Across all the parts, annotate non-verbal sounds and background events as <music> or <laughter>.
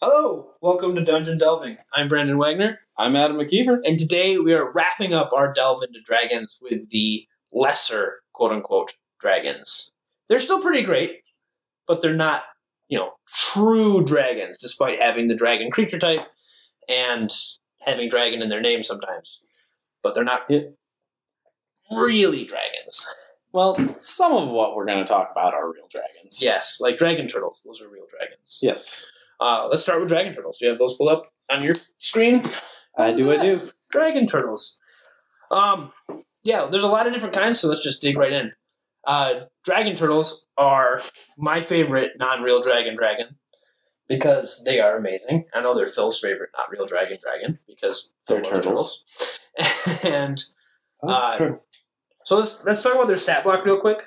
Hello, welcome to Dungeon Delving. I'm Brandon Wagner, I'm Adam McKeever. and today we are wrapping up our delve into dragons with the lesser quote unquote dragons. They're still pretty great, but they're not, you know, true dragons, despite having the dragon creature type and having dragon in their name sometimes. But they're not really dragons. Well, some of what we're going to talk about are real dragons. Yes, like dragon turtles. Those are real dragons. Yes. Uh, let's start with dragon turtles. Do you have those pulled up on your screen? I do, I do. dragon turtles. Um, yeah, there's a lot of different kinds, so let's just dig right in. Uh, dragon turtles are my favorite non-real dragon dragon because they are amazing. I know they're Phil's favorite not real dragon dragon because They're turtles. turtles. <laughs> and Oh, Uh, turtles. so let's let's talk about their stat block real quick.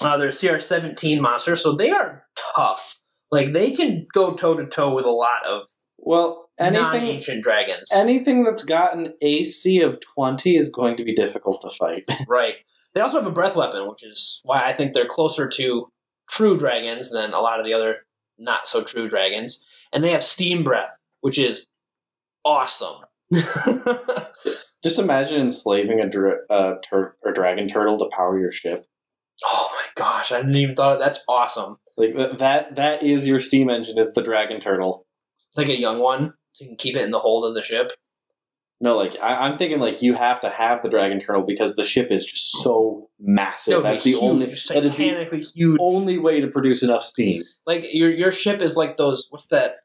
Uh, they're a CR17 monsters, so they are tough. Like they can go toe to toe with a lot of Well, anything non-ancient dragons. anything that's got an AC of 20 is going to be difficult to fight. <laughs> Right. They also have a breath weapon, which is why I think they're closer to true dragons than a lot of the other not so true dragons. And they have steam breath, which is awesome. <laughs> Just imagine enslaving a, dra- a, tur- a dragon turtle to power your ship. oh my gosh, I didn't even thought of that's awesome. Like that that is your steam engine is the dragon turtle. Like a young one, so you can keep it in the hold of the ship. No, like I, I'm thinking, like you have to have the dragon turtle because the ship is just so massive. That That's the huge, only just that is the huge. only way to produce enough steam. Like your your ship is like those. What's that?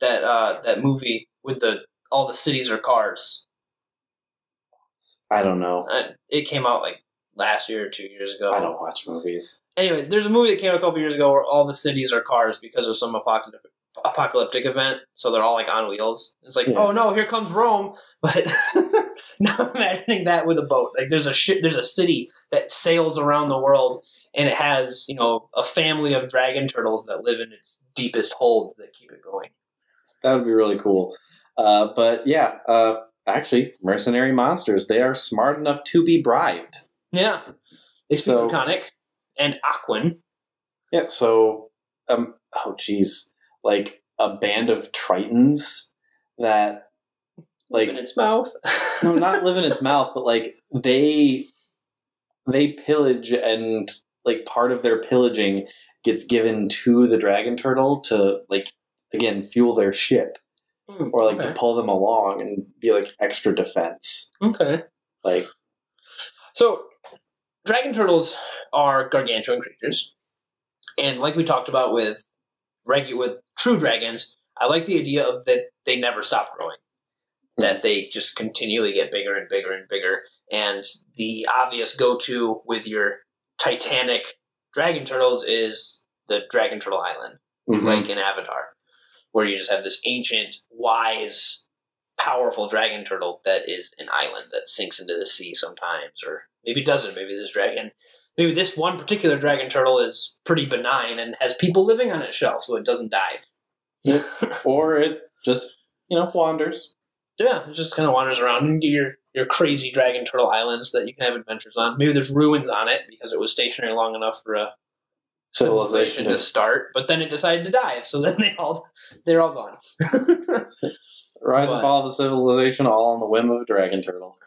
That uh that movie with the all the cities are cars. I don't know. Uh, it came out like last year or two years ago. I don't watch movies. anyway, there's a movie that came out a couple years ago where all the cities are cars because of some apocalyptic apocalyptic event. So they're all like on wheels. It's like, Yeah. oh no, here comes Rome. <laughs> But <laughs> now imagining that with a boat. Like there's a shit, there's a city that sails around the world, and it has you know a family of dragon turtles that live in its deepest hold that keep it going. That would be really cool. Uh, but yeah, uh, actually, mercenary monsters, they are smart enough to be bribed. Yeah, they speak So- Draconic and Aquan. Yeah, so, um, oh geez, like a band of tritons that, like, in its mouth. no, not <laughs> live in its mouth, but like they they pillage and like part of their pillaging gets given to the dragon turtle to like again fuel their ship Hmm, or like okay. to pull them along and be like extra defense. okay. Like So, dragon turtles are gargantuan creatures, and like we talked about with regu- with true dragons, I like the idea of that they never stop growing, that they just continually get bigger and bigger and bigger. And the obvious go-to with your Titanic dragon turtles is the Dragon Turtle Island, mhm. like in Avatar, where you just have this ancient, wise, powerful dragon turtle that is an island that sinks into the sea sometimes, or maybe doesn't. Maybe this dragon, maybe this one particular dragon turtle is pretty benign and has people living on its shell, so it doesn't dive. or it just you know wanders. Yeah, it just kind of wanders around your your crazy dragon turtle islands that you can have adventures on. Maybe there's ruins on it because it was stationary long enough for a civilization to start, but then it decided to dive, so then they all they're all gone. <laughs> Rise But- and fall of a civilization, all on the whim of a dragon turtle.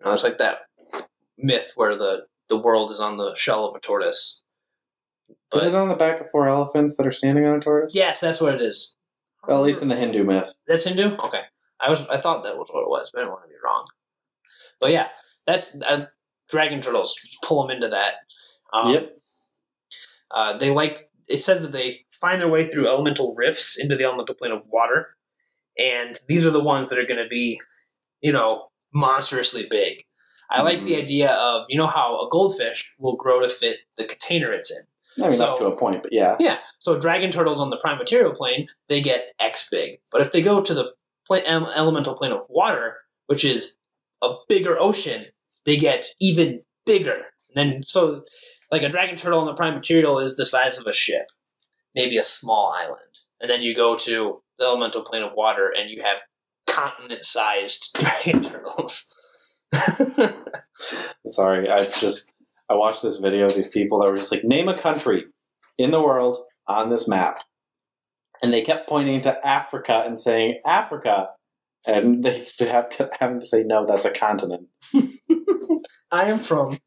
You know, it's like that myth where the the world is on the shell of a tortoise. is it on the back of four elephants that are standing on a tortoise? yes, that's what it is. Well, at least in the Hindu myth. That's Hindu. Okay, I was I thought that was what it was, but I didn't want to be wrong. But yeah, that's uh, dragon turtles. Pull them into that. Um, yep. Uh, they like it says that they find their way through elemental rifts into the elemental plane of water, and these are the ones that are going to be, you know, monstrously big. I like Mhm. the idea of you know how a goldfish will grow to fit the container it's in. I mean, so- up to a point, but yeah. Yeah, so dragon turtles on the prime material plane they get X big, but if they go to the em- elemental plane of water, which is a bigger ocean, they get even bigger. And then so like a dragon turtle on the prime material is the size of a ship, maybe a small island, and then you go to the elemental plane of water and you have continent-sized <laughs> dragon turtles. I'm <laughs> sorry. I just I watched this video of these people that were just like, name a country in the world on this map. and they kept pointing to Africa and saying Africa, and <laughs> they kept having to say no, that's a continent I am from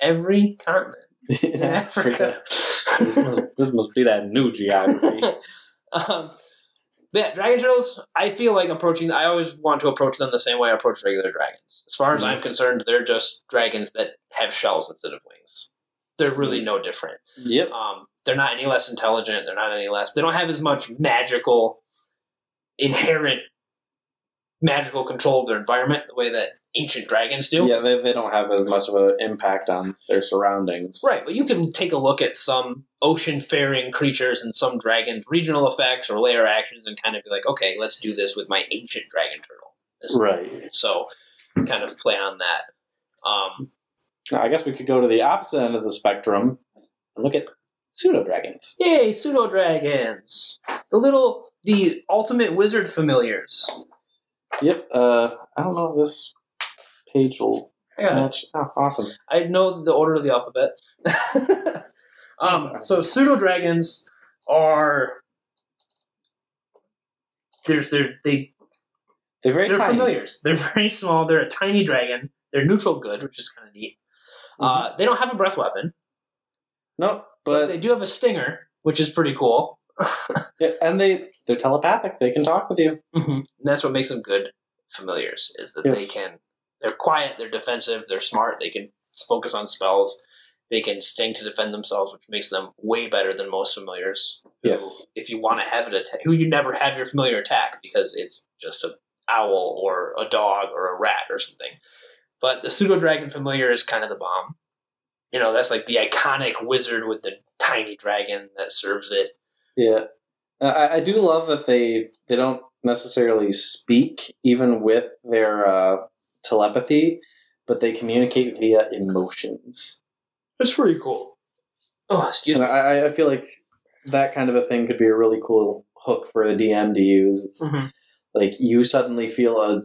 every continent in in Africa. this, must, this must be that new geography. um, but yeah, dragon turtles. I feel like approaching. I always want to approach them the same way I approach regular dragons. As far as Mhm. I'm concerned, they're just dragons that have shells instead of wings. They're really no different. yep. Um, they're not any less intelligent. They're not any less. They don't have as much magical, inherent magical control of their environment the way that ancient dragons do. Yeah, they, they don't have as much of an impact on their surroundings. Right, but you can take a look at some ocean faring creatures and some dragons' regional effects or lair actions and kind of be like, okay, let's do this with my ancient dragon turtle. This- Right. So, kind of play on that. Um, Now, I guess we could go to the opposite end of the spectrum and look at pseudo dragons. yay, pseudo dragons! The little, the ultimate wizard familiars. Yep. Uh, I don't know if this page will I match. Oh, awesome. I know the order of the alphabet. <laughs> um, so pseudo dragons are there's they're they They're very they're tiny. familiars. <laughs> They're very small. They're a tiny dragon. They're neutral good, which is kind of neat. Uh, they don't have a breath weapon, No, but but they do have a stinger, which is pretty cool. <laughs> yeah, and they they're telepathic. They can talk with you. Mm-hmm. And that's what makes them good familiars is that they can they're quiet, they're defensive, they're smart, they can focus on spells, they can sting to defend themselves, which makes them way better than most familiars. who, Yes. if you want to have it attack, who you never have your familiar attack because it's just a owl or a dog or a rat or something. But the pseudo dragon familiar is kind of the bomb. You know, that's like the iconic wizard with the tiny dragon that serves it. Yeah, I, I do love that they they don't necessarily speak even with their uh, telepathy, but they communicate via emotions. That's pretty cool. Oh, excuse And me. I, I feel like that kind of a thing could be a really cool hook for a DM to use. It's Mhm. Like you suddenly feel a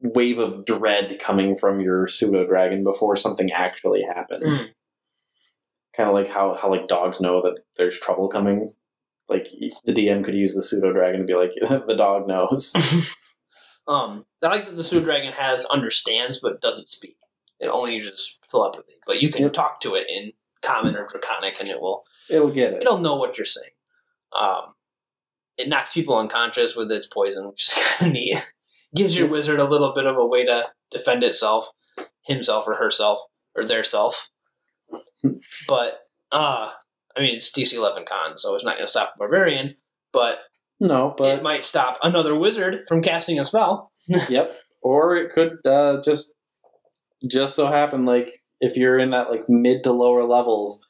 wave of dread coming from your pseudo dragon before something actually happens. Kind of like how how like dogs know that there's trouble coming. Like the DM could use the pseudo dragon to be like <laughs> the dog knows. <laughs> Um, I like that the pseudo dragon has understands but doesn't speak. It only uses telepathy, but you can Yep. talk to it in common or draconic, and it will It'll get it. it'll know what you're saying. Um, it knocks people unconscious with its poison, which is <laughs> kind of neat. Gives your wizard a little bit of a way to defend itself, himself or herself or their self. <laughs> but uh, I mean, it's DC eleven con, so it's not going to stop a barbarian, but, No, but it might stop another wizard from casting a spell. <laughs> yep. Or it could uh, just just so happen like if you're in that like mid to lower levels,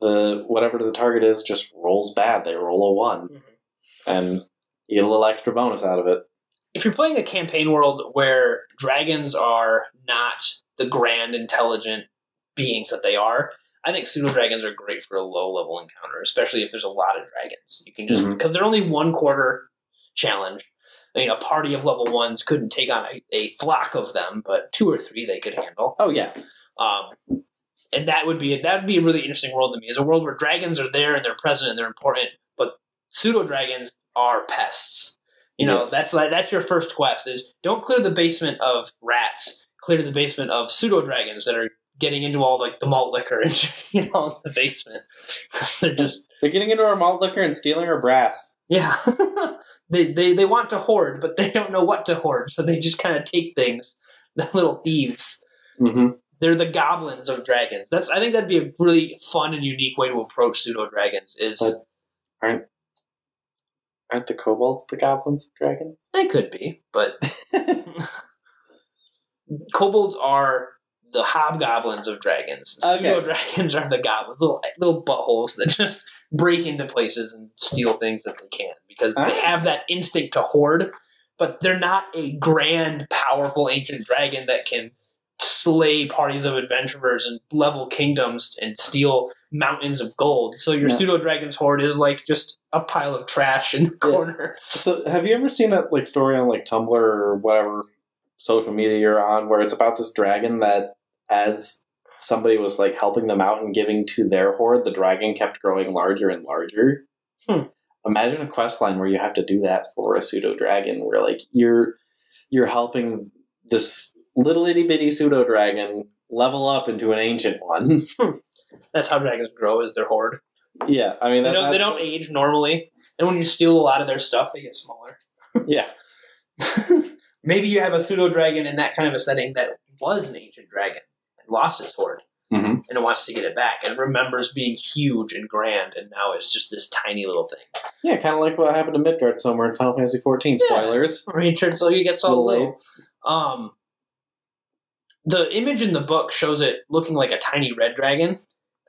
the whatever the target is just rolls bad. They roll a one, and you get a little extra bonus out of it. if you're playing a campaign world where dragons are not the grand intelligent beings that they are i think pseudo dragons are great for a low level encounter especially if there's a lot of dragons you can just because they're only one quarter challenge i mean a party of level ones couldn't take on a, a flock of them but two or three they could handle Oh yeah, um, and that would be that would be a really interesting world to me. Is a world where dragons are there and they're present and they're important, but pseudo dragons are pests. You know, Yes. that's like that's your first quest is don't clear the basement of rats, clear the basement of pseudo dragons that are getting into all like the malt liquor and <laughs> you know in the basement. <laughs> they're just they're getting into our malt liquor and stealing our brass. yeah. <laughs> they, they they want to hoard, but they don't know what to hoard, so they just kind of take things. The little thieves. Mm-hmm. they're the goblins of dragons. That's I think that'd be a really fun and unique way to approach pseudo dragons. Is But- Aren't aren't the kobolds the goblins of dragons? they could be, but kobolds are the hobgoblins of dragons. Okay. Pseudo dragons are the goblins, little little buttholes that <laughs> just break into places and steal things that they can because they have that instinct to hoard. But they're not a grand, powerful ancient dragon that can slay parties of adventurers and level kingdoms and steal mountains of gold. So your Yeah. pseudo dragon's hoard is like just a pile of trash in the corner. So, have you ever seen that like story on like Tumblr or whatever social media you're on, where it's about this dragon that, as somebody was like helping them out and giving to their hoard, the dragon kept growing larger and larger. Hmm. Imagine a quest line where you have to do that for a pseudo dragon, where like you're you're helping this little itty bitty pseudo dragon level up into an ancient one. <laughs> That's how dragons grow, is their hoard. yeah, I mean They don't, they don't age normally, and when you steal a lot of their stuff, they get smaller. <laughs> Yeah, Maybe you have a pseudo dragon in that kind of a setting that was an ancient dragon and lost its hoard, Mhm. and it wants to get it back and remembers being huge and grand, and now it's just this tiny little thing. yeah, kind of like what happened to Midgardsormr in Final Fantasy fourteen. Yeah. Spoilers. Or he turns so he gets all Little. Um, the image in the book shows it looking like a tiny red dragon,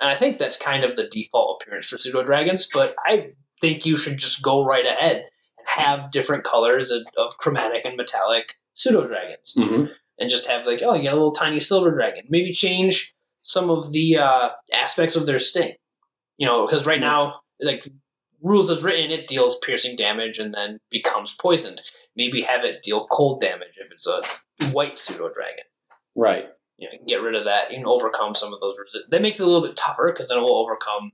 and I think that's kind of the default appearance for pseudo dragons. But I think you should just go right ahead and have different colors of, of chromatic and metallic pseudo dragons, hmm and just have like, oh, you got a little tiny silver dragon. Maybe change some of the uh, aspects of their sting. You know, because right now, like rules as written, it deals piercing damage and then becomes poisoned. Maybe have it deal cold damage if it's a white pseudo dragon. Right. You know, you can get rid of that. You can overcome some of those. Resi- that makes it a little bit tougher because then it will overcome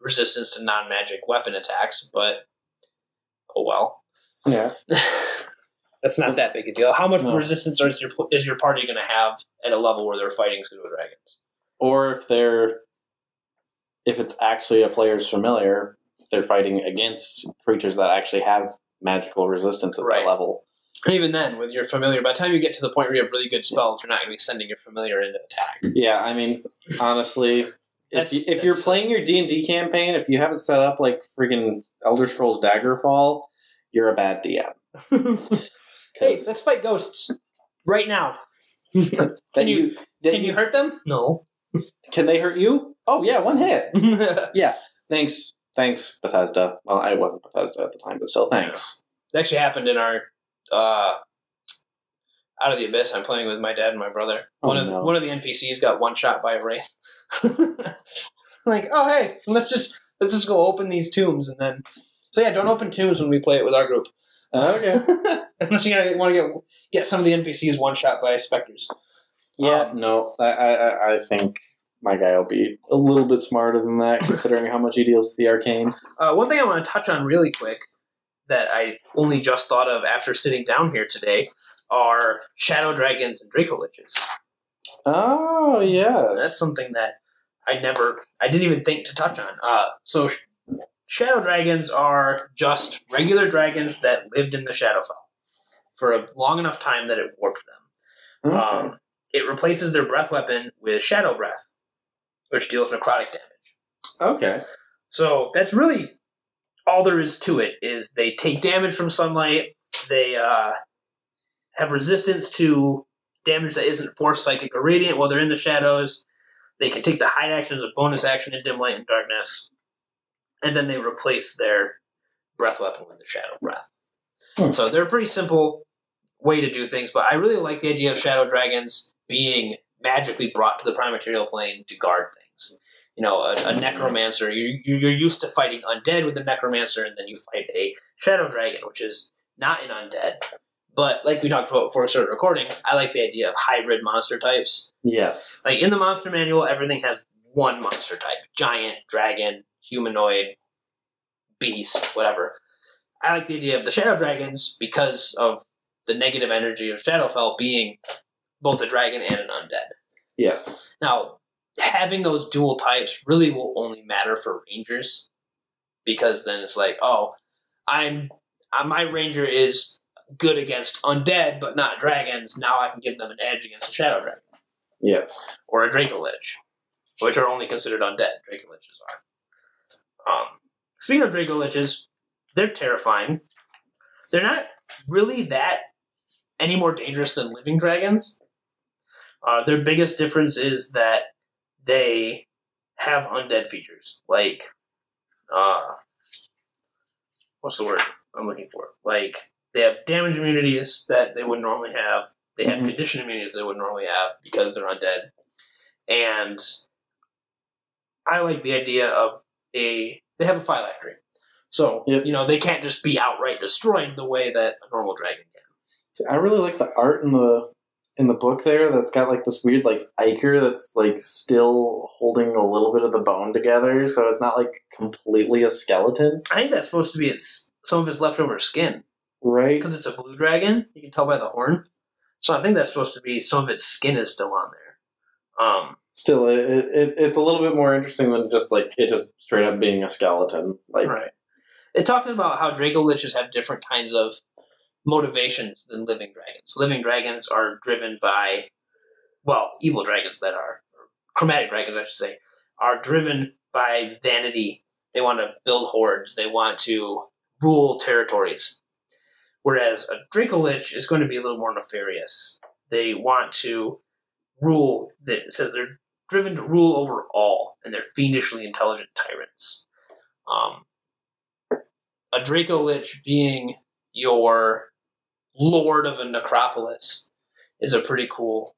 resistance to non magic weapon attacks. But oh well, Yeah. <laughs> that's not that big a deal. How much No. resistance is your is your party going to have at a level where they're fighting pseudo dragons? Or if they're if it's actually a player's familiar, they're fighting against creatures that actually have magical resistance at Right. that level. And even then, with your familiar, by the time you get to the point where you have really good spells, you're not going to be sending your familiar into attack. Yeah, I mean, honestly, if, you, if you're playing your D and D campaign, if you haven't set up like freaking Elder Scrolls Daggerfall, you're a bad DM. <laughs> hey, let's fight ghosts right now. <laughs> can you- that Can you hurt them? No. <laughs> Can they hurt you? Oh yeah, one hit. <laughs> Yeah. Thanks, thanks Bethesda. Well, I wasn't Bethesda at the time, but still, thanks. It actually happened in our uh, out of the abyss. I'm playing with my dad and my brother. Oh, one of the, no. one of the NPCs got one shot by a wraith. like, oh hey, let's just let's just go open these tombs and then. So yeah, don't open tombs when we play it with our group. Okay. <laughs> Unless you want to get get some of the NPCs one shot by specters. Yeah, Um, no, I, I, I- think my guy will be a little bit smarter than that, considering how much he deals with the arcane. Uh, one thing I want to touch on really quick that I only just thought of after sitting down here today are shadow dragons and draco liches. Oh yes, That's something that I never, I didn't even think to touch on. Uh, so, shadow dragons are just regular dragons that lived in the Shadowfell for a long enough time that it warped them. Okay. Um, it replaces their breath weapon with Shadow Breath, which deals necrotic damage. okay. So that's really all there is to it. Is they take damage from sunlight. They uh, have resistance to damage that isn't force, psychic, or radiant while they're in the shadows. They can take the hide action as a bonus action in dim light and darkness, and then they replace their breath weapon with the shadow breath. Hmm. So they're a pretty simple way to do things, but I really like the idea of shadow dragons being magically brought to the prime material plane to guard things you know, a, a necromancer. You, you- you're used to fighting undead with a necromancer, and then you fight a shadow dragon, which is not an undead. But like we talked about before we started recording, I like the idea of hybrid monster types. Yes. Like in the monster manual, everything has one monster type: giant, dragon, humanoid, beast, whatever. I like the idea of the shadow dragons because of the negative energy of Shadowfell being both a dragon and an undead. Yes. Now, having those dual types really will only matter for rangers because then it's like, oh, I'm uh, my ranger is good against undead but not dragons. Now I can give them an edge against a shadow dragon Yes. or a Draco Lich, which are only considered undead. Draco Liches are. Um, speaking of Draco Liches, they're terrifying. They're not really that any more dangerous than living dragons. Uh, their biggest difference is that they have undead features, like uh, what's the word I'm looking for? Like they have damage immunities that they wouldn't normally have. They have Mhm. condition immunities they wouldn't normally have because they're undead. And I like the idea of a they have a phylactery. So, Yep. you know, they can't just be outright destroyed the way that a normal dragon can. See, I really like the art in the in the book there that's got like this weird like ichor that's like still holding a little bit of the bone together, so it's not like completely a skeleton, I think that's supposed to be its some of its leftover skin right? because it's a blue dragon. You can tell by the horn. So I think that's supposed to be some of its skin is still on there. Um, Still, it, it it's a little bit more interesting than just like it just straight up being a skeleton. Like, right. It talked about how Draco Liches have different kinds of motivations than living dragons. Living dragons are driven by, well, evil dragons that are, chromatic dragons, I should say, are driven by vanity. They want to build hoards. They want to rule territories. Whereas a Draco Lich is going to be a little more nefarious. They want to rule. that says they're driven to rule over all, and they're fiendishly intelligent tyrants. Um, a Draco Lich being your lord of a necropolis is a pretty cool,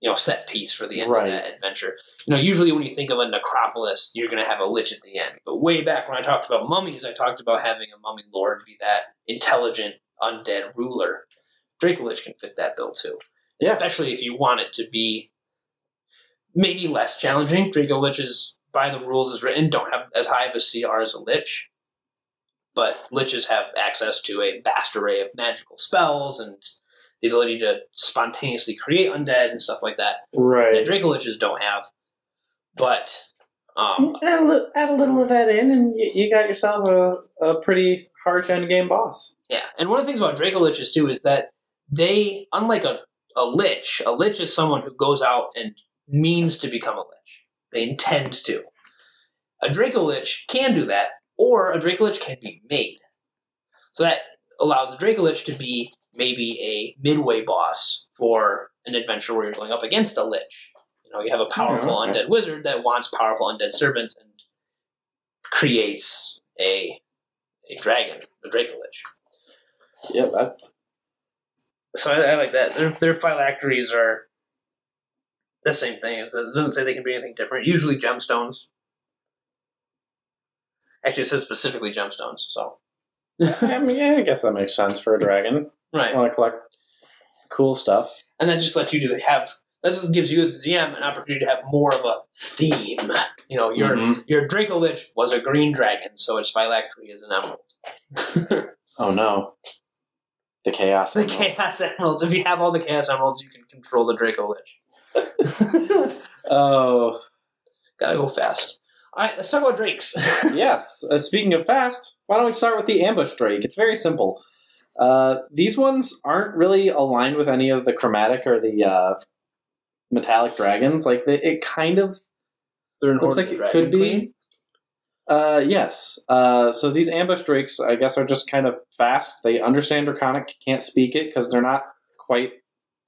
you know, set piece for the end Right. of that adventure. You know, usually when you think of a necropolis, you're going to have a lich at the end. But way back when I talked about mummies, I talked about having a mummy lord be that intelligent undead ruler. Draco Lich can fit that bill too, Yeah. especially if you want it to be maybe less challenging. Draco Liches, by the rules as written, don't have as high of a CR as a Lich, but Liches have access to a vast array of magical spells and the ability to spontaneously create undead and stuff like that that right. Draco Liches don't have. But um, Add a, li- add a little of that in, and you, you got yourself a, a pretty harsh end game boss. yeah, and one of the things about Draco Liches too is that they, unlike a a Lich, a Lich is someone who goes out and means to become a Lich. They intend to. A Draco Lich can do that, or a Draco Lich can be made. So that allows a Draco Lich to be maybe a midway boss for an adventure where you're going up against a Lich. You know, you have a powerful oh, okay. undead wizard that wants powerful undead servants and creates a a dragon, a Draco Lich. Yeah, that, So I, I like that. Their, their phylacteries are the same thing. It doesn't say they can be anything different. Usually gemstones. Actually, it says specifically gemstones. So <laughs> I mean, yeah, I guess that makes sense for a dragon. right, Want to collect cool stuff. and that just lets you to have. That just gives you the DM an opportunity to have more of a theme. You know, your Mhm. your Draco Lich was a green dragon, so its phylactery is an emerald. <laughs> Oh no, the chaos. The Emerald. Chaos Emeralds. If you have all the Chaos Emeralds, you can control the Draco Lich. <laughs> Oh Gotta go fast. All right, let's talk about drakes. <laughs> yes. Uh, speaking of fast, why don't we start with the ambush drake? It's very simple. Uh, these ones aren't really aligned with any of the chromatic or the uh, metallic dragons. Like they, it kind of They're an looks like it could be. Uh, yes. Uh, so these ambush drakes, I guess, are just kind of fast. They understand Draconic, can't speak it because they're not quite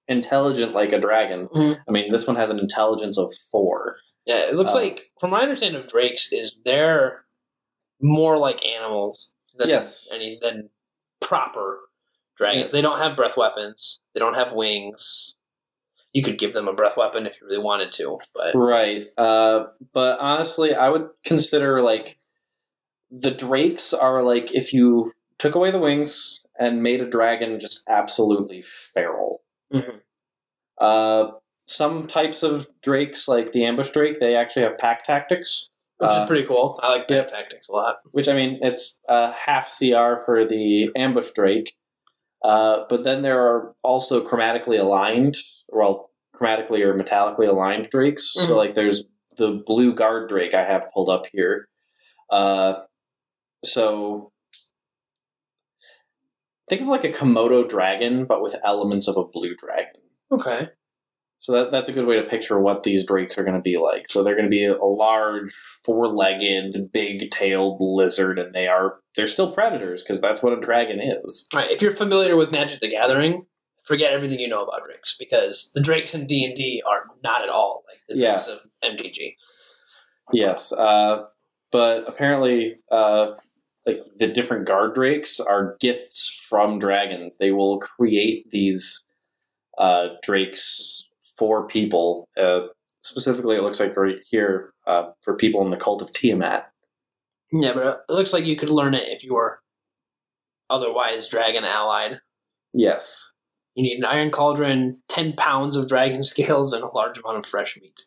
intelligent like a dragon. Mhm. I mean, this one has an intelligence of four. Yeah, it looks Uh, like, from my understanding of drakes, is they're more like animals than Yes. any than proper dragons. They don't have breath weapons. They don't have wings. You could give them a breath weapon if you really wanted to, but Right. Uh, but honestly, I would consider like the drakes are like if you took away the wings and made a dragon just absolutely feral. Mhm. Uh, some types of drakes, like the ambush drake, they actually have pack tactics, which Uh, is pretty cool. I like yep. tactics a lot. which I mean, it's uh, half CR for the ambush drake. Uh, but then there are also chromatically aligned, well, chromatically or metallically aligned drakes. Mhm. So, like, there's the blue guard drake I have pulled up here. Uh, so, think of like a Komodo dragon, but with elements of a blue dragon. Okay. So that, that's a good way to picture what these drakes are going to be like. So they're going to be a large, four-legged, big-tailed lizard, and they are they're still predators because that's what a dragon is. Right. If you're familiar with Magic the Gathering, forget everything you know about drakes because the drakes in D and D are not at all like the Yeah. drakes of MTG. Yes, uh, but apparently, uh, like the different guard drakes are gifts from dragons. They will create these uh, drakes for people. Uh, specifically, it looks like right here uh, for people in the cult of Tiamat. Yeah, but it looks like you could learn it if you were otherwise dragon allied. Yes. You need an iron cauldron, ten pounds of dragon <laughs> scales, and a large amount of fresh meat.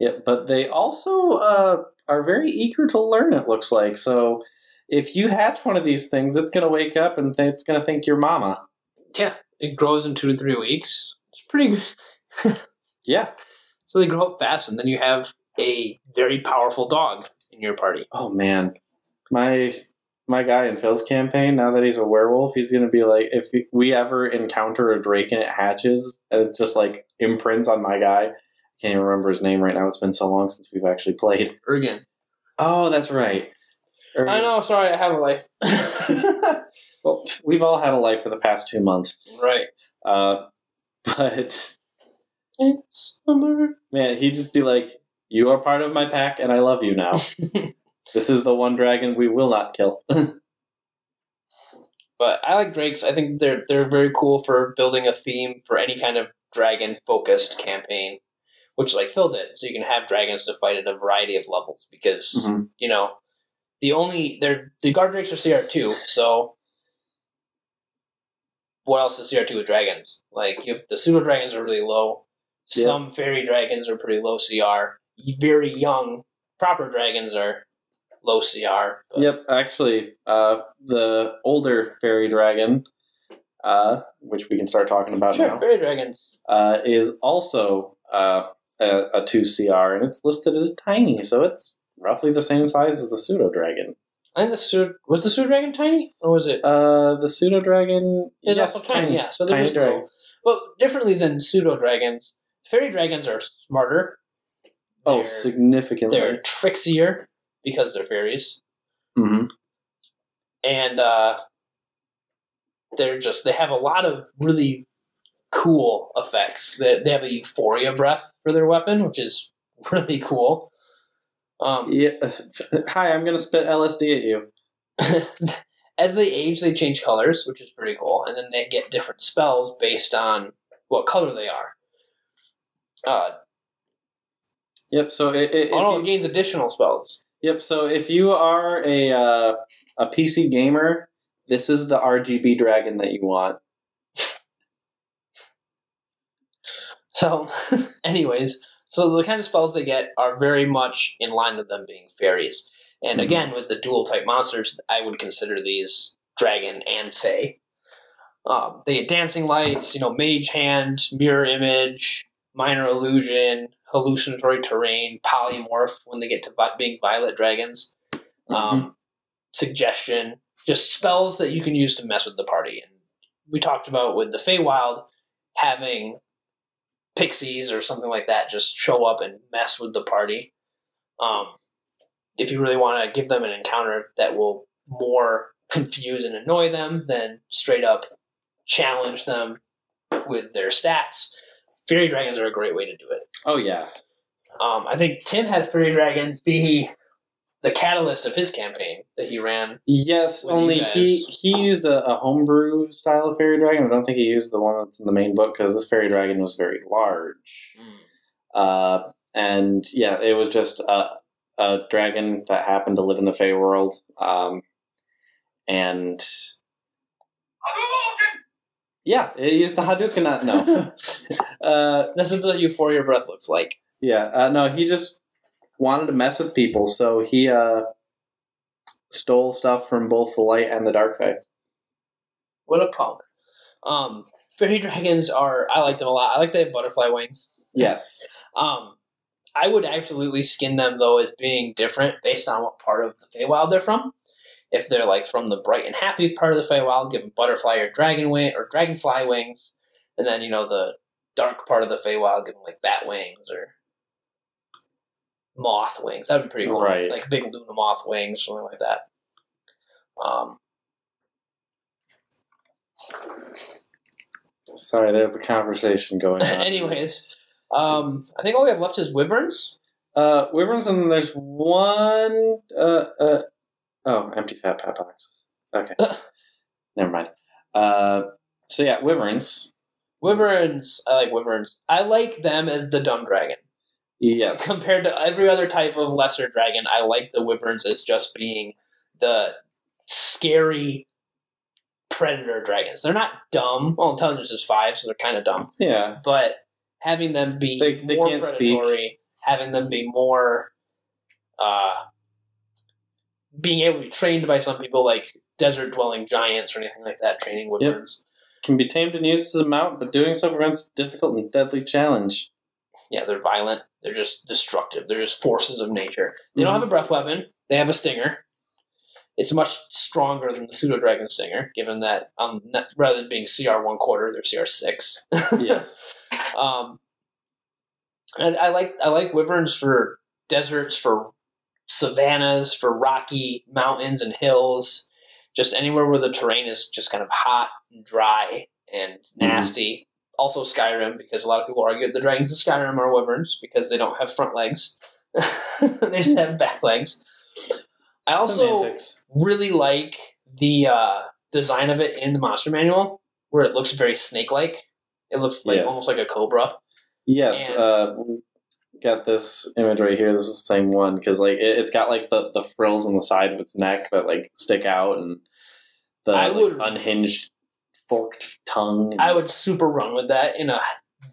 Yeah, but they also uh, are very eager to learn. It looks like so. If you hatch one of these things, it's going to wake up and th- it's going to think you're mama. Yeah, it grows in two to three weeks. It's pretty good. Yeah. so they grow up fast, and then you have a very powerful dog in your party. Oh man, my my guy in Phil's campaign. Now that he's a werewolf, he's going to be like, if we ever encounter a drake and it hatches, and it's just like imprints on my guy. I can't even remember his name right now. It's been so long since we've actually played. Ergen. Oh, that's right. Or- I know. Sorry, I have a life. <laughs> <laughs> well, we've all had a life for the past two months. right. Uh, <laughs> but It's summer. man, he'd just be like, "You are part of my pack, and I love you now. <laughs> this is the one dragon we will not kill." <laughs> But I like drakes. I think they're they're very cool for building a theme for any kind of dragon focused campaign, which like Phil did. So you can have dragons to fight at a variety of levels because Mhm. you know the only they're the guard drakes are CR two. So what else is CR two with dragons? Like you have the pseudo dragons are really low. Yeah. Some fairy dragons are pretty low CR. Very young proper dragons are low CR. but- Yep, actually, uh, the older fairy dragon, uh, which we can start talking about Sure, now, fairy dragons. uh, is also uh, a, a 2CR, and it's listed as tiny, so it's roughly the same size as the pseudo dragon. And the pseudo was the pseudo dragon tiny or was it? Uh, the pseudo dragon is yes, also tiny, yeah. So they're tiny just dragon. little. But differently than pseudo dragons, fairy dragons are smarter. Oh, They're- significantly. They're trixier because they're fairies, Mm-hmm. and uh, they're just they have a lot of really cool effects. They, they have a euphoria breath for their weapon, which is <laughs> really cool. Um, Yeah. <laughs> Hi, I'm gonna spit LSD at you. <laughs> as they age, they change colors, which is pretty cool, and then they get different spells based on what color they are. Uh, Yep. So it, it, oh no, it gains additional spells. Yep. So if you are a uh, a PC gamer, this is the RGB dragon that you want. <laughs> So, <laughs> anyways, so the kind of spells they get are very much in line with them being fairies. And Mhm. again, with the dual type monsters, I would consider these dragon and fae. Um, they get dancing lights, you know, mage hand, mirror image, minor illusion, hallucinatory terrain, polymorph when they get to vi- being violet dragons, um, suggestion, just spells that you can use to mess with the party. And we talked about with the Feywild having pixies or something like that just show up and mess with the party. Um, if you really want to give them an encounter that will more confuse and annoy them than straight up challenge them with their stats, fairy dragons are a great way to do it. Oh yeah. Um, I think Tim had a fairy dragon be the catalyst of his campaign that he ran. Yes, What do you only he he used a, a homebrew style of fairy dragon. I don't think he used the one that's in the main book because this fairy dragon was very large. Uh, and yeah, it was just a, a dragon that happened to live in the Fey world. Um, and yeah, it used the Hadouken. Not no. <laughs> <laughs> uh, is what euphoria breath looks like. yeah, uh, no. He just wanted to mess with people, so he uh, stole stuff from both the light and the dark Fey. What a punk. Um, fairy dragons are I like them a lot. I like they have butterfly wings. Yes. <laughs> Um, I would absolutely skin them though as being different based on what part of the Feywild they're from. If they're like from the bright and happy part of the Feywild, give them butterfly or dragon wing or dragonfly wings, and then you know the dark part of the Feywild, give them like bat wings or moth wings. That'd be pretty cool, Right. Like big Luna moth wings, or something like that. Um, Sorry, there's the conversation going <laughs> on. anyways, um, I think all we have left is wyverns. Uh, wyverns, and then there's one. Uh, uh, oh, empty fat pat boxes. Okay, never mind. Uh, so yeah, wyverns. Wyverns, I like wyverns. I like them as the dumb dragon. Yes. Compared to every other type of lesser dragon, I like the wyverns as just being the scary predator dragons. They're not dumb. Well, intelligence is five, so they're kind of dumb. Yeah. But having them be They- they more can't predatory, having them be more, uh, being able to be trained by some people like desert dwelling giants or anything like that, training wyverns. Can be tamed and used as a mount, but doing so prevents a difficult and deadly challenge. Yeah, they're violent. They're just destructive. They're just forces of nature. They don't Mhm. have a breath weapon. They have a stinger. It's much stronger than the pseudo dragon stinger, given that um, rather than being CR one quarter, they're CR six. <laughs> yes. Um, and I like I like wyverns for deserts, for savannas, for rocky mountains and hills, just anywhere where the terrain is just kind of hot and dry and nasty. Also Skyrim, because a lot of people argue the dragons in Skyrim are wyverns because they don't have front legs; <laughs> they just have back legs. I also Semantics. really like the uh, design of it in the monster manual, where it looks very snake-like. It looks like Yes. almost like a cobra. Yes, And- uh, got this image right here. This is the same one because like it, it's got like the, the frills on the side of its neck that like stick out and the I like, would- unhinged forked tongue. and- I would super run with that in a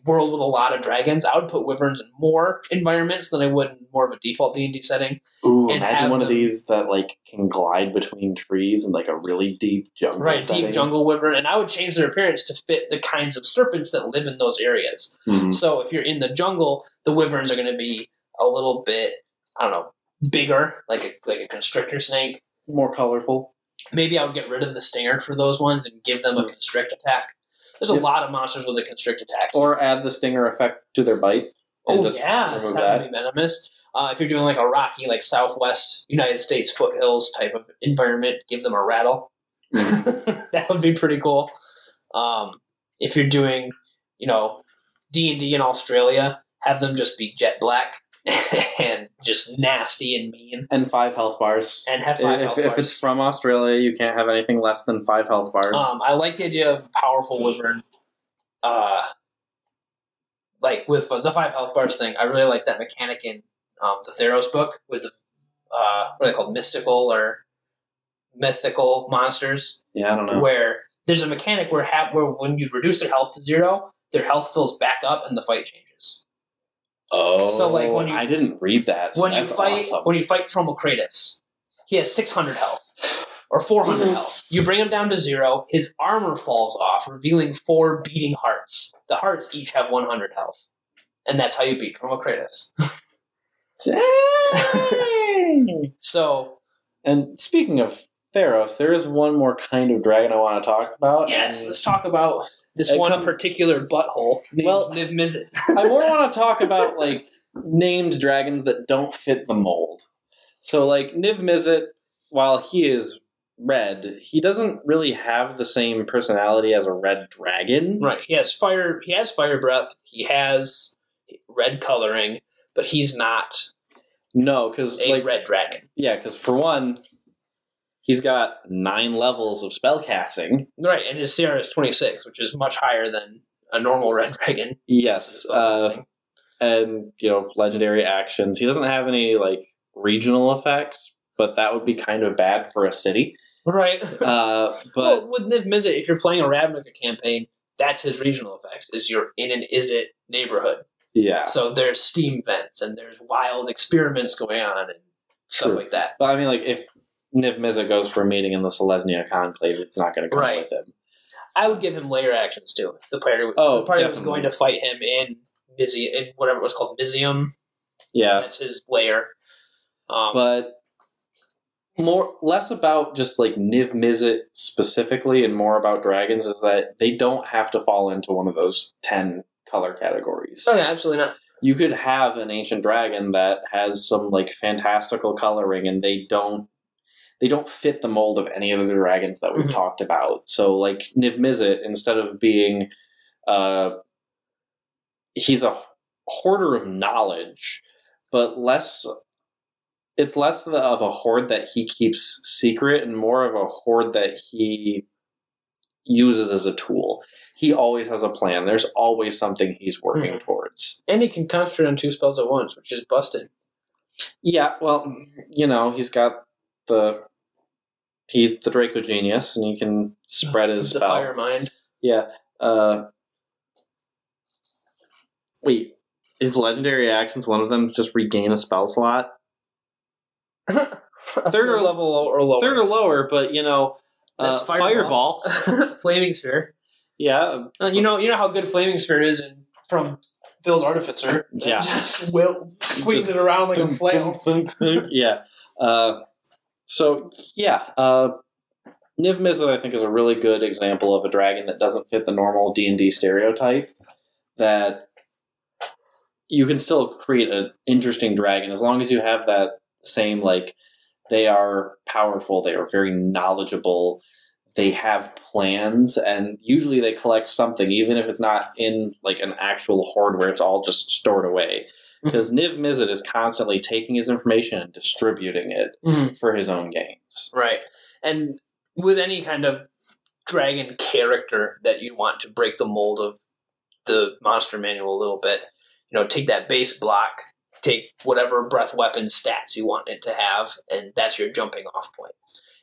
world with a lot of dragons. I would put wyverns in more environments than I would in more of a default D and D setting. Ooh, and imagine have one of these that like can glide between trees and like a really deep jungle. Right, setting. deep jungle wyvern, and I would change their appearance to fit the kinds of serpents that live in those areas. Mhm. So if you're in the jungle, the wyverns are going to be a little bit, I don't know, bigger, like a like a constrictor snake. More colorful. Maybe I would get rid of the stinger for those ones and give them a constrict attack. There's a Yep. lot of monsters with a constrict attack. Or add the stinger effect to their bite. and oh just yeah, remove that, that. would be venomous. Uh, if you're doing like a rocky, like Southwest United States foothills type of environment, give them a rattle. <laughs> that would be pretty cool. Um, if you're doing, you know, D and D in Australia, have them just be jet black <laughs> and just nasty and mean, And five health bars. and have five If, health if bars. it's from Australia, you can't have anything less than five health bars. Um, I like the idea of powerful wyvern. Uh, like with the five health bars thing, I really like that mechanic in um, the Theros book with the uh, what are they called, mystical or mythical monsters, yeah, I don't know. where there's a mechanic where ha- where when you reduce their health to zero, their health fills back up and the fight changes. Oh, So, like, oh, when you- I didn't read that. So when you fight awesome. when you fight Tromokratis, he has 600 health or 400 health. You bring him down to zero, his armor falls off, revealing four beating hearts. The hearts each have 100 health. And that's how you beat Tromokratis. Dang. <laughs> So, and speaking of Theros, there is one more kind of dragon I want to talk about. yes, and let's talk about this one come- particular butthole named Well- Niv Mizzet. <laughs> I more want to talk about like named dragons that don't fit the mold. So like Niv Mizzet, while he is red, he doesn't really have the same personality as a red dragon. Right, he has fire. He has fire breath. He has red coloring, but he's not No, because a like red dragon. yeah, because for one, he's got nine levels of spell casting. Right, and his CR is 26, which is much higher than a normal red dragon. Yes, uh, and you know legendary actions. He doesn't have any like regional effects, but that would be kind of bad for a city. right. Uh, <laughs> but well, with Niv Mizzet, if you're playing a Ravnica campaign, that's his regional effects. Is you're in an is it neighborhood, yeah, so there's steam vents and there's wild experiments going on and stuff True. like that. but I mean, like if Niv Mizzet goes for a meeting in the Selesnya Conclave, it's not going to come Right. with him. I would give him lair actions too. The party, Oh, the party was going to fight him in Mizi, in whatever it was called, Mizium. Yeah, That's his lair. Um, but more less about just like Niv Mizzet specifically, and more about dragons is that they don't have to fall into one of those ten color categories. oh yeah, absolutely not. you could have an ancient dragon that has some like fantastical coloring and they don't they don't fit the mold of any of the dragons that we've Mhm. talked about. So like niv mizzet instead of being uh he's a hoarder of knowledge but less it's less of a hoard that he keeps secret and more of a hoard that he uses as a tool. He always has a plan. There's always something he's working towards. And he can concentrate on two spells at once, which is busted. Yeah, well, you know, he's got the he's the Draco genius, and he can spread his the spell. fire mind. Yeah. Uh, wait, is legendary actions one of them just regain a spell slot? <laughs> Third or level or lower. Third or lower, but you know, uh, That's fireball. fireball. <laughs> flaming sphere. Yeah, Uh, you know, you know how good flaming sphere is in, from Phil's artificer. Yeah. <laughs> just will swings it around like a flail. yeah. Uh, so yeah, uh, Niv Mizzet I think is a really good example of a dragon that doesn't fit the normal D and D stereotype. That you can still create an interesting dragon as long as you have that same like they are powerful, they are very knowledgeable, they have plans, and usually they collect something, even if it's not in like an actual hoard where it's all just stored away because Niv Mizzet is constantly taking his information and distributing it Mhm. for his own gains. Right. And with any kind of dragon character that you want to break the mold of the monster manual a little bit, you know, take that base block, take whatever breath weapon stats you want it to have, and that's your jumping off point.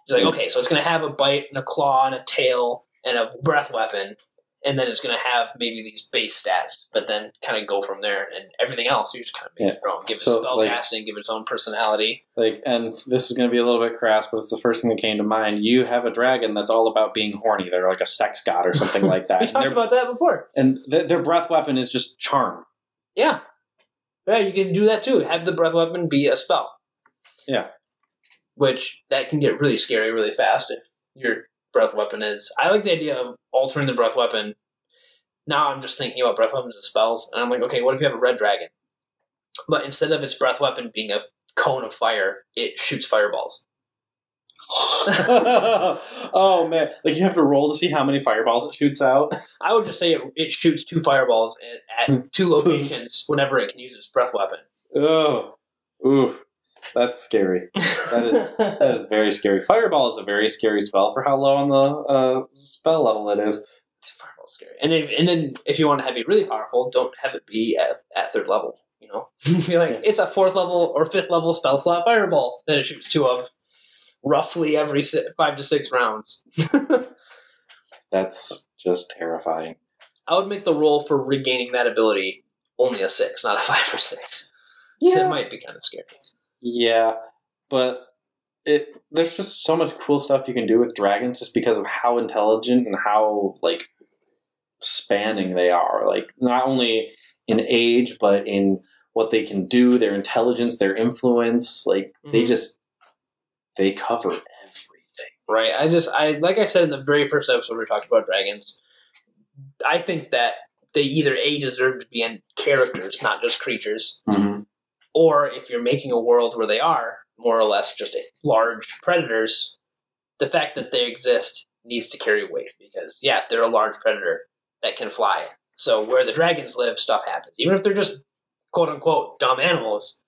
It's like, Mhm. okay, so it's going to have a bite and a claw and a tail and a breath weapon, and then it's going to have maybe these base stats, but then kind of go from there, and everything else you just kind of make Yeah. it your own. Give it So, spell like- casting, give it its own personality. Like, and this is going to be a little bit crass, but it's the first thing that came to mind. You have a dragon that's all about being horny. They're like a sex god or something like <laughs> that. We and talked about that before. and th- their breath weapon is just charm. Yeah. Yeah, you can do that too. Have the breath weapon be a spell. Yeah. Which that can get really scary really fast if your breath weapon is. I like the idea of altering the breath weapon. Now I'm just thinking about breath weapons and spells, and I'm like, okay, what if you have a red dragon? But instead of its breath weapon being a cone of fire, it shoots fireballs. <laughs> oh man! Like you have to roll to see how many fireballs it shoots out. I would just say it, it shoots two fireballs at, at <laughs> two locations whenever it can use its breath weapon. Oh, ooh, that's scary. That is that is very scary. Fireball is a very scary spell for how low on the uh, spell level it is. Fireball's scary. And if, and then if you want to have it really powerful, don't have it be at, at third level. You know, <laughs> be like it's a fourth level or fifth level spell slot fireball that it shoots two of, roughly every si- five to six rounds. <laughs> That's just terrifying. I would make the roll for regaining that ability only a six, not a five or six. 'Cause it might be kind of scary. Yeah, but it there's just so much cool stuff you can do with dragons just because of how intelligent and how like spanning they are. Like not only in age but in what they can do, their intelligence, their influence. Like they Mhm. just they cover everything. Right. I just I like I said in the very first episode we talked about dragons. I think that they either a deserve to be in characters, not just creatures, Mm-hmm. Or if you're making a world where they are more or less just large predators, the fact that they exist needs to carry weight because yeah, they're a large predator that can fly. So where the dragons live, stuff happens. Even if they're just quote unquote dumb animals,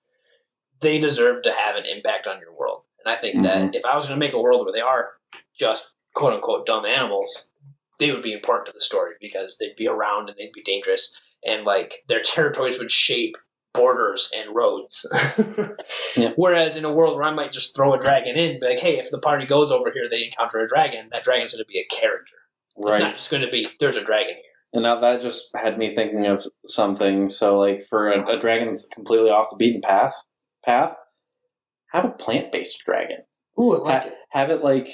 they deserve to have an impact on your world. And I think that mm-hmm. if I was going to make a world where they are just quote unquote dumb animals, they would be important to the story because they'd be around and they'd be dangerous and like their <laughs> territories would shape borders and roads. <laughs> Yeah. Whereas in a world where I might just throw a dragon in, be like, hey, if the party goes over here, they encounter a dragon. That dragon's going to be a character. Right. It's not just going to be there's a dragon here. And now that just had me thinking of something. So, like, for a, a dragon that's completely off the beaten path, path, have a plant-based dragon. Ooh, I Ha- have it like,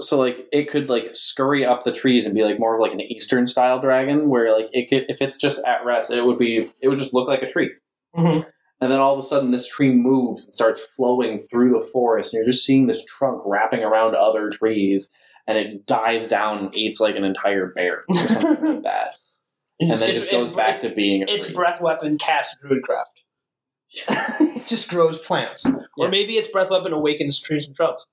so like it could like scurry up the trees and be like more of like an Eastern style dragon, where like it could, if it's just at rest, it would be, it would just look like a tree. Mhm. And then all of a sudden, this tree moves and starts flowing through the forest, and you're just seeing this trunk wrapping around other trees, and it dives down and eats like an entire bear or something like <laughs> that. and then It's- just goes it's- back to being a It's tree. breath weapon cast druidcraft. it <laughs> just grows plants. Or maybe its breath weapon awakens trees and shrubs.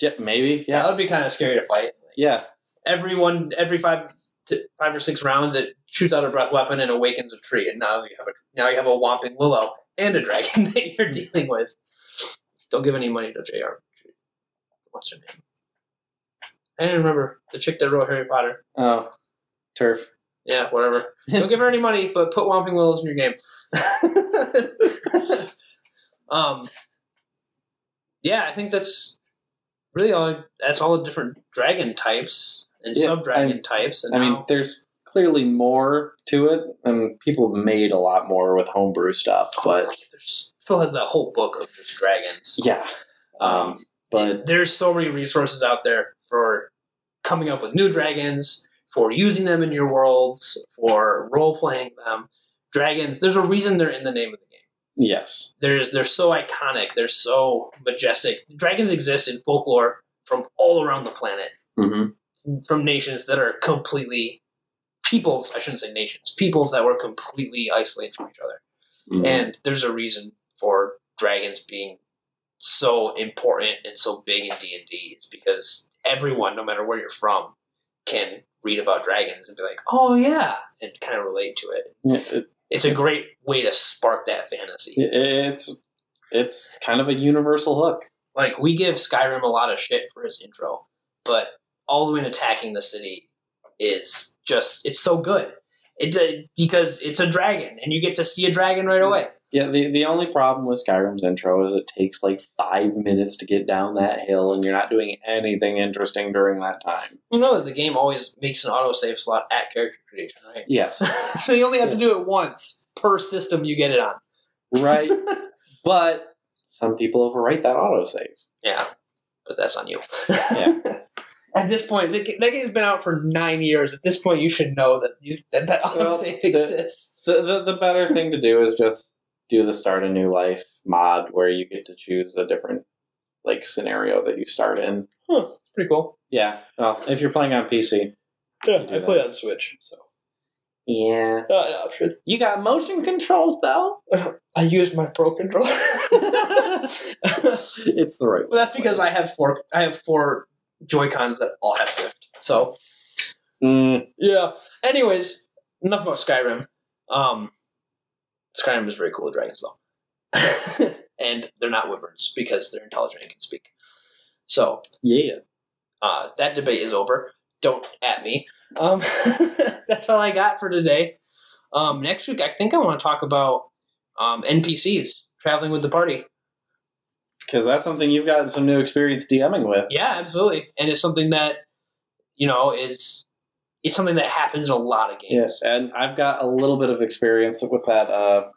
yeah, maybe. Yeah. That would be kind of scary to fight. yeah, Everyone, every five, to five or six rounds, it shoots out a breath weapon and awakens a tree, and now you have a now you have a whomping willow and a dragon <laughs> that you're dealing with. Don't give any money to Jr. What's her name? I didn't remember the chick that wrote Harry Potter. Oh, TERF. Yeah, whatever. Don't give her any money, but put Whomping Willows in your game. <laughs> um, yeah, I think that's really all that's all the different dragon types and Yeah, sub dragon types. And I mean, there's clearly more to it, and people have made a lot more with homebrew stuff. But there's, Phil has that whole book of just dragons. yeah, um, but there's so many resources out there for coming up with new dragons, for using them in your worlds, for role playing them. Dragons, there's a reason they're in the name of the game. yes, There's they're so iconic, they're so majestic. Dragons exist in folklore from all around the planet, hmm from nations that are completely peoples. I shouldn't say nations, peoples that were completely isolated from each other. Mm-hmm. And there's a reason for dragons being so important and so big in D and D. It's because everyone, no matter where you're from, can read about dragons and be like, "Oh yeah," and kind of relate to it. Yeah, it, It's a great way to spark that fantasy. it's it's kind of a universal hook. Like we give Skyrim a lot of shit for his intro, but all the way in attacking the city is just it's so good. It uh, because it's a dragon and you get to see a dragon right away. Yeah, the, the only problem with Skyrim's intro is it takes like five minutes to get down that hill, and you're not doing anything interesting during that time. You know that the game always makes an autosave slot at character creation, right? Yes, <laughs> so you only have to do it once per system you get it on. right. <laughs> but some people overwrite that autosave. Yeah, but that's on you. Yeah. <laughs> At this point, the, that game's been out for nine years. At this point, you should know that you, that, that Well, the- exists. The, the the better thing to do is just do the start a new life mod where you get to choose a different like scenario that you start in. Huh, pretty cool. Yeah. Well, if you're playing on PC. Yeah, I play on Switch, so Yeah. uh, an option. You got motion controls though. <laughs> I used my Pro controller. <laughs> it's the right. Well, that's because I have four. I have four Joy Cons that all have drift. So Mm, yeah. Anyways, enough about Skyrim. Um, Skyrim is very cool with dragons, though, <laughs> and they're not wyverns because they're intelligent and can speak. So yeah. uh, that debate is over. Don't at me. Um, <laughs> that's all I got for today. Um, next week, I think I want to talk about um, NPCs traveling with the party. Because that's something you've got some new experience DMing with. Yeah, absolutely, and it's something that you know is it's something that happens in a lot of games. Yes, and I've got a little bit of experience with that uh,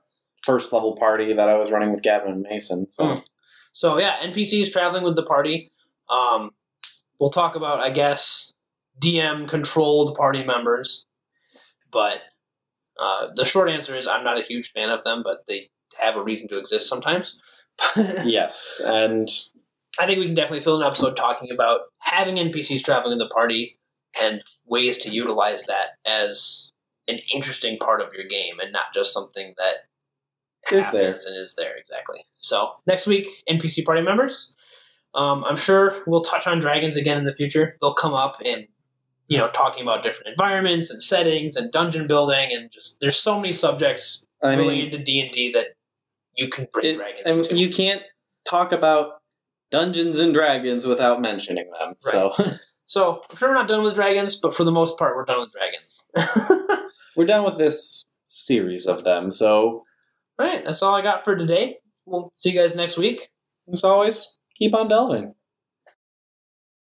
first level party that I was running with Gavin and Mason. So Mm. So yeah, NPCs traveling with the party. Um, we'll talk about, I guess, DM controlled party members, but uh, the short answer is I'm not a huge fan of them, but they have a reason to exist sometimes. <laughs> Yes, and I think we can definitely fill an episode talking about having NPCs traveling in the party and ways to utilize that as an interesting part of your game and not just something that Is there. and is there exactly. So next week, NPC party members. Um, I'm sure we'll touch on dragons again in the future. They'll come up and you know talking about different environments and settings and dungeon building and just there's so many subjects I mean, related to D and D that you can bring it- dragons and into. you can't talk about Dungeons and Dragons without mentioning them. So so I'm sure we're not done with dragons, but for the most part, we're done with dragons. <laughs> we're done with this series of them. So all right, that's all I got for today. We'll see you guys next week. as always, keep on delving.